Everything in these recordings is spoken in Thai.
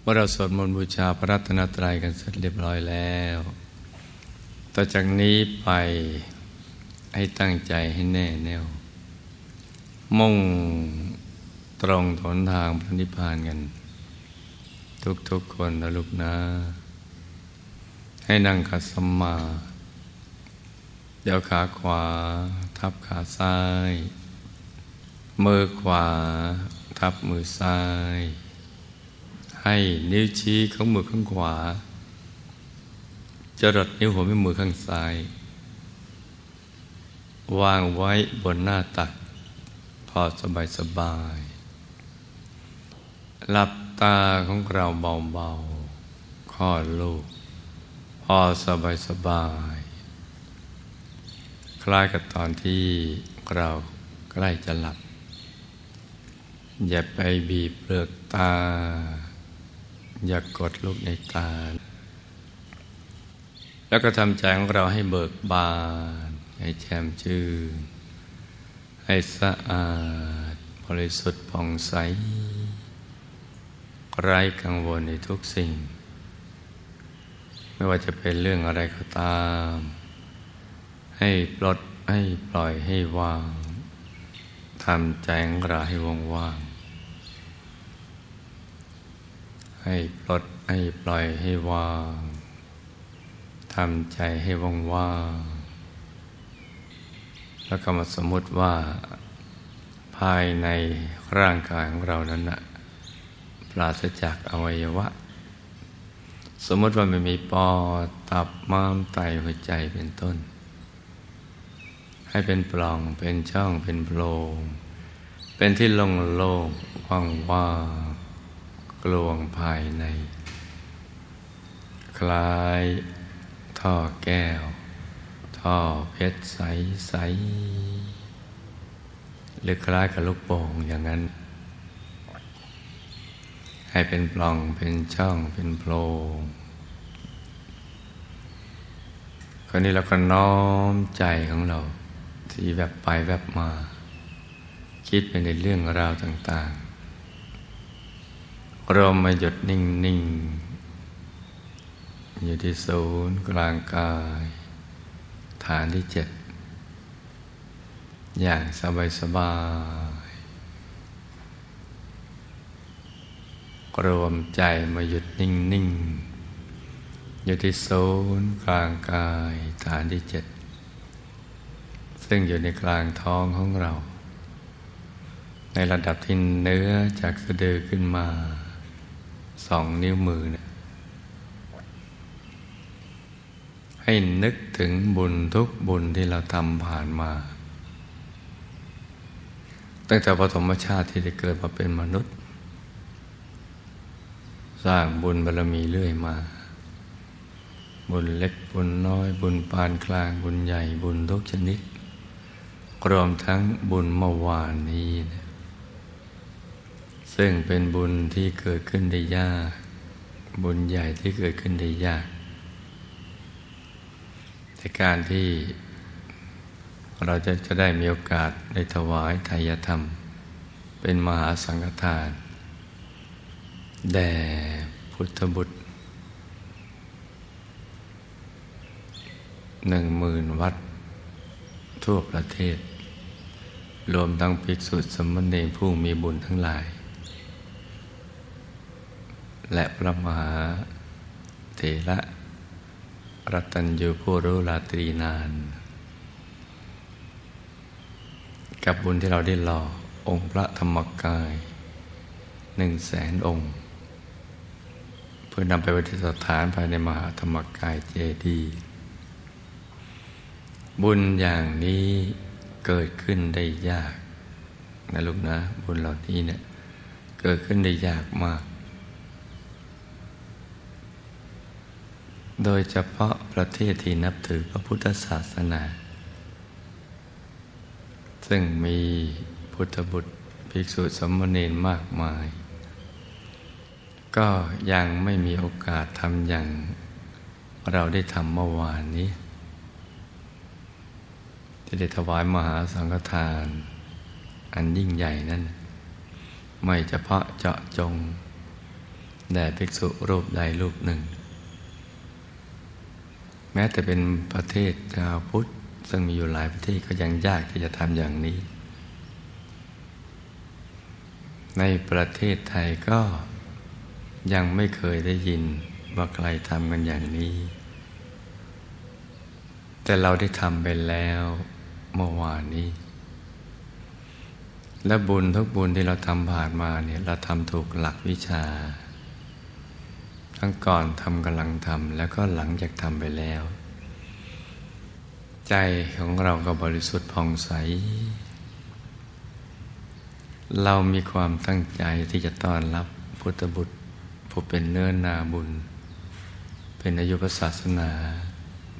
เมื่อเราสวดมนต์บูชาพระรัตนตรัยกันเสร็จเรียบร้อยแล้ว ต่อจากนี้ไปให้ตั้งใจให้แน่แน่ว มุ่งตรงถนทางพระนิพพานกัน ทุกๆคนนะลูกนะ ให้นั่งขัดสมา เดี๋ยวขาขวา ทับขาซ้าย มือขวา ทับมือซ้าย ให้นิ้วชี้ของมือข้างขวา จรดนิ้วหัวแม่มือข้างซ้าย วางไว้บนหน้าตัก พอสบายสบาย หลับตาของเราเบาๆคลอลูก พอสบายสบาย คล้ายกับตอนที่เราใกล้จะหลับอย่าไปบีบเปลือกตา อย่ากกดลูกในตา แล้วก็ทำใจของเราให้เบิกบาน ให้แช่มชื่น ให้สะอาดบริสุทธิ์ผ่องใส ไร้กังวลในทุกสิ่ง ไม่ว่าจะเป็นเรื่องอะไรก็ตาม ให้ปลดให้ปล่อยให้วางทำใจของเราให้ว่างว่าง ให้ปลดให้ปล่อยให้วางทำใจให้ว่างว่างแล้วก็มาสมมติว่า ภายในร่างกายของเรานั้นนะปราศจากอวัยวะ สมมติว่าไม่มีปอตับม้ามไตหัวใจเป็นต้น ให้เป็นปล่องเป็นช่องเป็นโพรงเป็นที่โล่งโล่งว่างว่าง กลวงภายใน คล้ายท่อแก้ว ท่อเพชรใสใสหรือคล้ายกับลูกโป่งอย่างนั้น ให้เป็นปล่องเป็นช่องเป็นโพรงคราวนี้เราก็น้อมใจของเรา ที่แวบไปแวบมา คิดไปในเรื่องราวต่างๆ เรามาหยุดนิ่งๆอยู่ที่ศูนย์กลางกาย ฐานที่เจ็ด อย่างสบายๆรวมใจมาหยุดนิ่งนิ่งอยู่ที่ศูนย์กลางกาย ฐานที่เจ็ด ซึ่งอยู่ในกลางท้องของเรา ในระดับที่เนื้อจากสะดือขึ้นมา สองนิ้วมือนะให้นึกถึงบุญทุกบุญที่เราทำผ่านมา ตั้งแต่ปฐมชาติที่ได้เกิดมาเป็นมนุษย์ สร้างบุญบารรมีเรื่อยมา บุญเล็กบุญน้อย บุญปานกลางบุญใหญ่บุญทุกชนิดรวมทั้งบุญเมื่อวานนี้นะ ซึ่งเป็นบุญที่เกิดขึ้นได้ยาก บุญใหญ่ที่เกิดขึ้นได้ยากแต่การที่เราจะจะได้มีโอกาสได้ถวายทายธรรม เป็นมหาสังฆทาน แด่พุทธบุตรหนึ่งหมื่นวัดทั่วประเทศ รวมทั้งภิกษุสมณเณรผู้มีบุญทั้งหลาย และพระมหาเถระรัตัญญูผู้รู้ราตรีนาน กับบุญที่เราได้หล่อองค์พระธรรมกายหนึ่งแสนองค์ เพื่อนำไปประดิษฐานภายในมหาธรรมกายเจดีย์บุญอย่างนี้เกิดขึ้นได้ยากนะลูกนะ บุญเหล่านี้เนี่ยเกิดขึ้นได้ยากมาก โดยเฉพาะประเทศที่นับถือพระพุทธศาสนา ซึ่งมีพุทธบุตรภิกษุสมณีนมากมาย ก็ยังไม่มีโอกาสทำอย่างเราได้ทำเมื่อวานนี้ ที่ได้ถวายมหาสังฆทาน อันยิ่งใหญ่นั้น ไม่เฉพาะเจาะจงแด่ภิกษุรูปใดรูปหนึ่ง แม้แต่เป็นประเทศชาวพุทธ ซึ่งมีอยู่หลายประเทศก็ยังยากที่จะทำอย่างนี้ ในประเทศไทยก็ยังไม่เคยได้ยินว่าใครทำกันอย่างนี้ แต่เราได้ทำไปแล้วเมื่อวานนี้ และบุญทุกบุญที่เราทำผ่านมาเนี่ยเราทำถูกหลักวิชา ทั้งก่อนทำกำลังทำแล้วก็หลังจากทำไปแล้ว ใจของเราก็บริสุทธิ์ผ่องใส เรามีความตั้งใจที่จะต้อนรับพุทธบุตรผู้เป็นเนื้อนาบุญ เป็นอายุพระศาสนา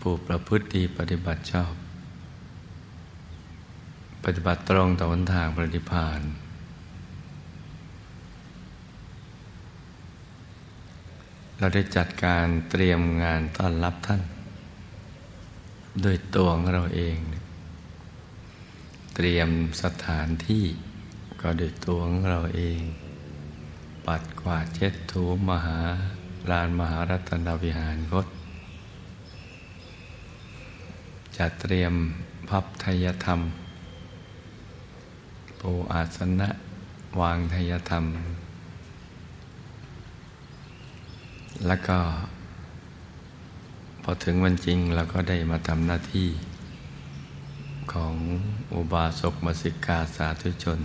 ผู้ประพฤติดีปฏิบัติชอบ ปฏิบัติตรงต่อหนทางปฏิพาน เราได้จัดการเตรียมงานต้อนรับท่าน โดยตัวของเราเอง เตรียมสถานที่ก็โดยตัวของเราเอง ปัดกวาดเช็ดถูมหาลานมหารัตนวิหารคตจะเตรียมพับทยธรรม ปูอาสนะ วางทยธรรม แล้วก็ พอถึงวันจริงเราก็ได้มาทำหน้าที่ของอุบาสกมสิกาสาธุชน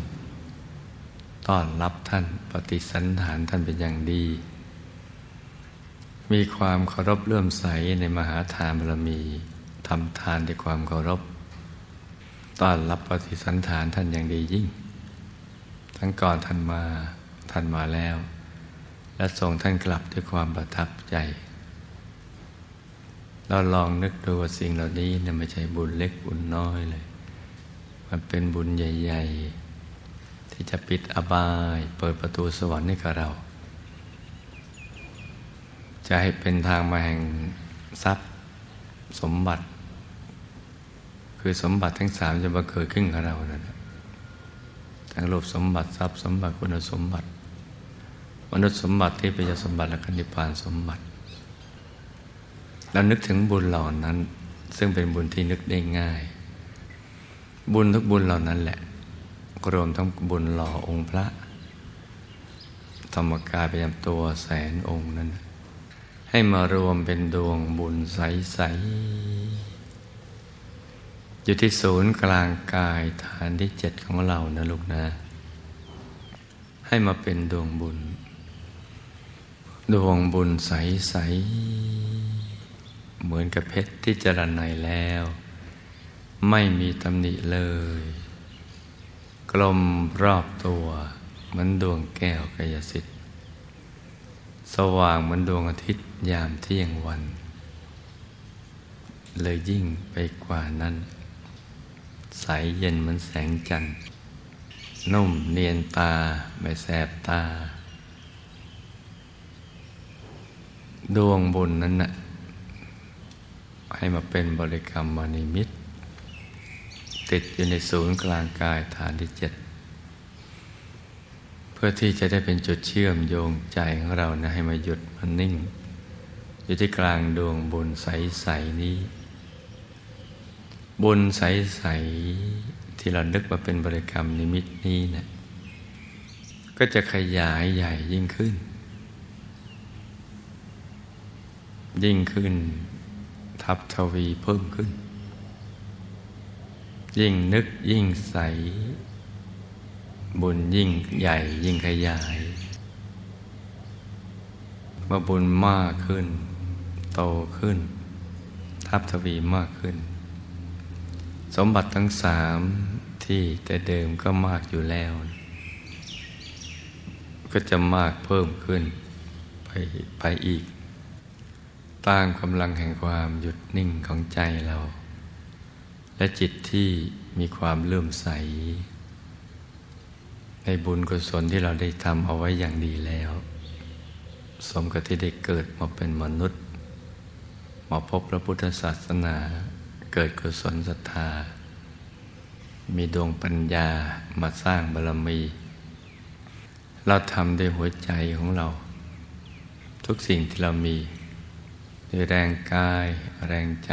ต้อนรับท่านปฏิสันฐานท่านเป็นอย่างดี มีความเคารพเลื่อมใสในมหาทานบารมีทำทานด้วยความเคารพ ต้อนรับปฏิสันฐานท่านอย่างดียิ่ง ทั้งก่อนท่านมาท่านมาแล้ว และส่งท่านกลับด้วยความประทับใจ เราลองนึกดูว่าสิ่งเหล่านี้เนี่ยไม่ใช่บุญเล็กบุญน้อยเลย มันเป็นบุญใหญ่ ๆ ที่จะปิดอบาย เปิดประตูสวรรค์ให้กับเรา จะให้เป็นทางมาแห่งทรัพย์สมบัติ คือสมบัติทั้งสามจะมาเกิดขึ้นกับเรานะทั้งรูปสมบัติทรัพย์สมบัติคุณสมบัติ มนุษย์สมบัติที่เป็นสมบัติและคันิพานสมบัติเรานึกถึงบุญเหล่านั้น ซึ่งเป็นบุญที่นึกได้ง่าย บุญทุกบุญเหล่านั้นแหละรวมทั้งบุญหล่อองค์พระ ธรรมกายประจำตัวแสนองค์นั้น ให้มารวมเป็นดวงบุญใส ๆ อยู่ที่ศูนย์กลางกายฐานที่เจ็ดของเรานะลูกนะ ให้มาเป็นดวงบุญ ดวงบุญใสๆเหมือนกับเพชรที่จรนัยแล้ว ไม่มีตำหนิเลย กลมรอบตัวเหมือนดวงแก้วกายสิทธิ์ สว่างเหมือนดวงอาทิตย์ยามเที่ยงวัน เลยยิ่งไปกว่านั้น ใสเย็นเหมือนแสงจันทร์นุ่มเนียนตาไม่แสบตา ดวงบุญนั้นนะ่ะให้มาเป็นบริกรรมมานิมิต ติดอยู่ในศูนย์กลางกายฐานที่เจ็ดเพื่อที่จะได้เป็นจุดเชื่อมโยงใจของเรานะให้มาหยุดมันนิ่ง อยู่ที่กลางดวงบุญใสๆนี้ บุญใสๆที่เรานึกมาเป็นบริกรรมนิมิตนี้นะก็จะขยายใหญ่ยิ่งขึ้น ยิ่งขึ้น ทับทวีเพิ่มขึ้น ยิ่งนึกยิ่งใส บุญยิ่งใหญ่ยิ่งขยาย เมื่อบุญมากขึ้น โตขึ้น ทับทวีมากขึ้น สมบัติทั้งสามที่แต่เดิมก็มากอยู่แล้ว ก็จะมากเพิ่มขึ้นไปไปอีก ตามกำลังแห่งความหยุดนิ่งของใจเรา และจิตที่มีความเลื่อมใส ในบุญกุศลที่เราได้ทำเอาไว้อย่างดีแล้ว สมกับที่ได้เกิดมาเป็นมนุษย์ มาพบพระพุทธศาสนา เกิดกุศลศรัทธา มีดวงปัญญามาสร้างบารมี เราทำด้วยหัวใจของเรา ทุกสิ่งที่เรามี ด้วยแรงกาย แรงใจ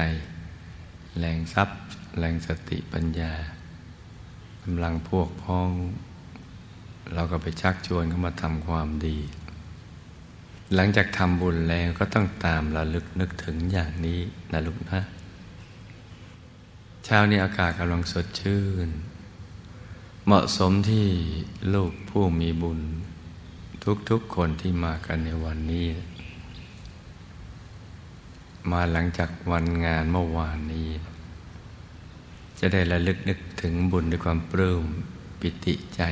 แรงทรัพย์ แรงสติปัญญากำลังพวกพ้อง เราก็ไปชักชวนเขามาทำความดี หลังจากทำบุญแล้วก็ต้องตามระลึกนึกถึงอย่างนี้นะลูกนะเช้านี้อากาศกำลังสดชื่น เหมาะสมที่ลูกผู้มีบุญ ทุกๆคนที่มากันในวันนี้ มาหลังจากวันงานเมื่อวานนี้ จะได้ระลึกนึกถึงบุญด้วยความปลื้มปิติใจ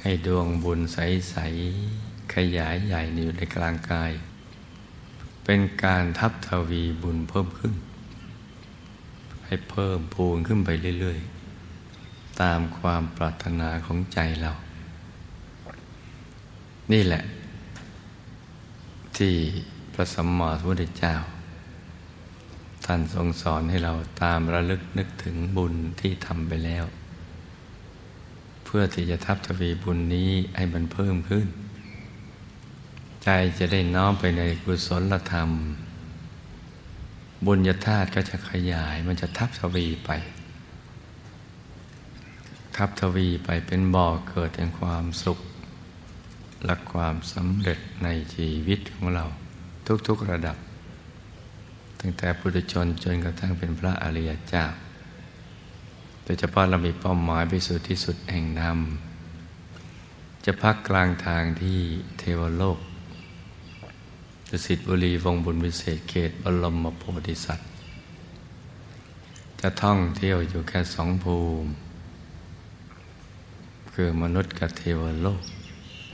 ให้ดวงบุญใส ๆ ขยายใหญ่อยู่ในกลางกาย เป็นการทับทวีบุญเพิ่มขึ้น ให้เพิ่มพูนขึ้นไปเรื่อย ๆ ตามความปรารถนาของใจเรา นี่แหละ ที่ พระสัมมาสัมพุทธเจ้า ท่านทรงสอนให้เราตามระลึกนึกถึงบุญที่ทำไปแล้ว เพื่อที่จะทับทวีบุญนี้ให้มันเพิ่มขึ้น ใจจะได้น้อมไปในกุศลธรรม บุญญาธาตุก็จะขยายมันจะทับทวีไปทับทวีไปเป็นบ่อเกิดแห่งความสุข และความสำเร็จในชีวิตของเรา ทุกๆระดับ ตั้งแต่ปุถุชนจนกระทั่งเป็นพระอริยเจ้าโดยเฉพาะเรามีเป้าหมายไปสู่ที่สุดแห่งนำจะพักกลางทางที่เทวโลกดุสิตบุรีวงบุญวิเศษเขตบรมโพธิสัตว์ จะท่องเที่ยวอยู่แค่สองภูมิ คือมนุษย์กับเทวโลก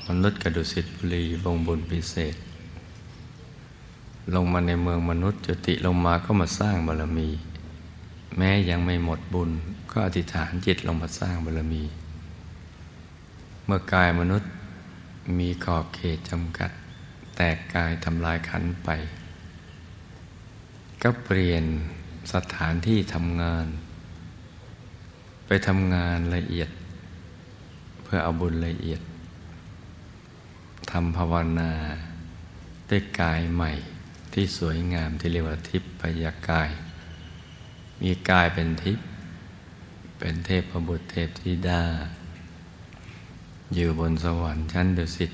มนุษย์กับดุสิตบุรีวงบุญพิเศษ ลงมาในเมืองมนุษย์จุติลงมาก็มาสร้างบารมี แม้ยังไม่หมดบุญก็อธิษฐานจิตลงมาสร้างบารมี เมื่อกายมนุษย์มีขอบเขตจำกัด แตกกายทำลายขันไป ก็เปลี่ยนสถานที่ทำงาน ไปทำงานละเอียด เพื่อเอาบุญละเอียดทำภาวนาด้วยกายใหม่ ที่สวยงามที่เรียกว่าทิพย์พยากาย มีกายเป็นทิพย์เป็นเทพบุตรเทพธิดา อยู่บนสวรรค์ชั้นดุสิต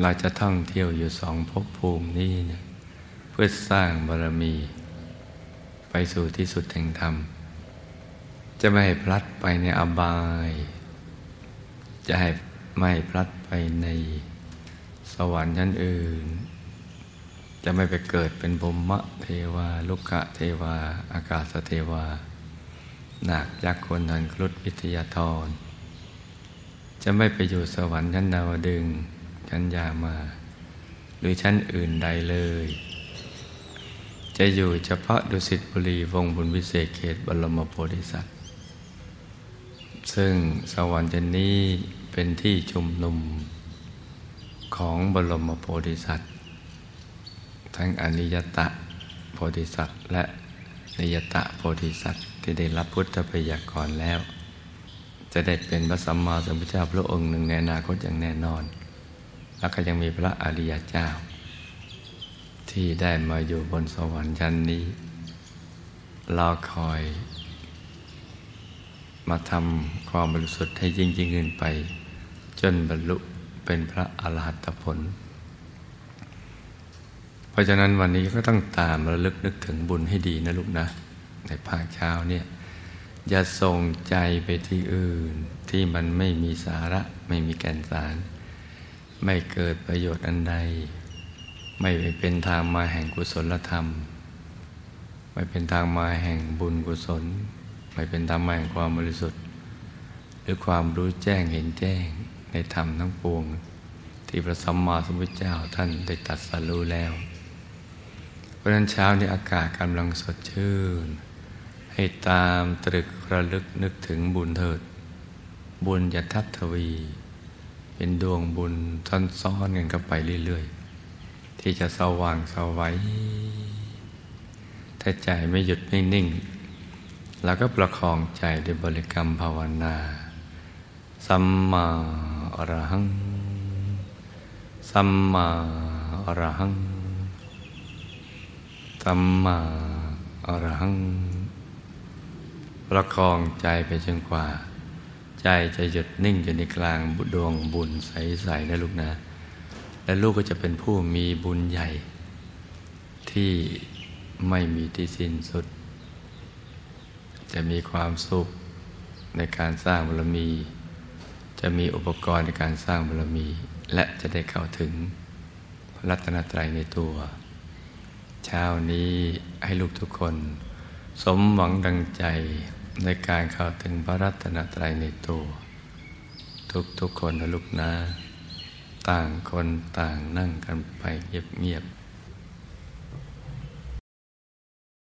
เราจะท่องเที่ยวอยู่สองภพภูมินี้เนี่ยเพื่อสร้างบารมี ไปสู่ที่สุดแห่งธรรม จะไม่ให้พลัดไปในอบาย จะให้ไม่พลัดไปในสวรรค์ชั้นอื่น จะไม่ไปเกิดเป็นภมะเทวา ลุกะเทวา อากาศเทวาหนักยักษ์คนทันครุฑวิทยาธร จะไม่ไปอยู่สวรรค์ชั้นดาวดึงชั้นยามา หรือชั้นอื่นใดเลย จะอยู่เฉพาะดุสิตบุรีวงบุญวิเศษเขตบรมโพธิสัตว์ ซึ่งสวรรค์ชนนี้เป็นที่ชุมนุมของบรมโพธิสัตว์ ทั้งอนิยตะโพธิสัตว์ และนิยตะโพธิสัตว์ ที่ได้รับพุทธพยากรแล้ว จะได้เป็นพระสัมมาสัมพุทธเจ้าพระองค์หนึ่งในอนาคตอย่างแน่นอน แล้วก็ยังมีพระอริยเจ้า ที่ได้มาอยู่บนสวรรค์ชั้นนี้รอคอย มาทำความบริสุทธิ์ให้ยิ่งยิ่งขึ้นไป จนบรรลุเป็นพระอรหัตผล เพราะฉะนั้นวันนี้ก็ต้องตามระลึกนึกถึงบุญให้ดีนะลูกนะ ในภาคเช้าเนี่ยอย่าส่งใจไปที่อื่น ที่มันไม่มีสาระ ไม่มีแก่นสาร ไม่เกิดประโยชน์อันใด ไม่เป็นทางมาแห่งกุศลธรรม ไม่เป็นทางมาแห่งบุญกุศล ไม่เป็นทางมาแห่งความบริสุทธิ์ หรือความรู้แจ้งเห็นแจ้งในธรรมทั้งปวง ที่พระสัมมาสัมพุทธเจ้าท่านได้ตัดสรู้แล้ว ราะนั้นเช้านี้อากาศกำลังสดชื่น ให้ตามตรึกระลึกนึกถึงบุญเถิด บุญจะทับทวี เป็นดวงบุญซ้อนๆกันเข้าไปเรื่อยๆ ที่จะสว่างสวัยถ้าใจไม่หยุดไม่นิ่งเราก็ประคองใจด้วยบริกรรมภาวนาสัมมาอรหัง สัมมาอรหัง สัมมาอรหัง ประคองใจไปจนกว่า ใจจะหยุดนิ่งอยู่ในกลางดวงบุญใสๆนะลูกนะ และลูกก็จะเป็นผู้มีบุญใหญ่ ที่ไม่มีที่สิ้นสุด จะมีความสุขในการสร้างบารมี จะมีอุปกรณ์ในการสร้างบารมี และจะได้เข้าถึงพระรัตนตรัยในตัว เช้านี้ให้ลูกทุกคน สมหวังดังใจในการเข้าถึงพระรัตนตรัยในตัว ทุกทุกคนนะลูกนะ ต่างคนต่างนั่งกันไปเงียบ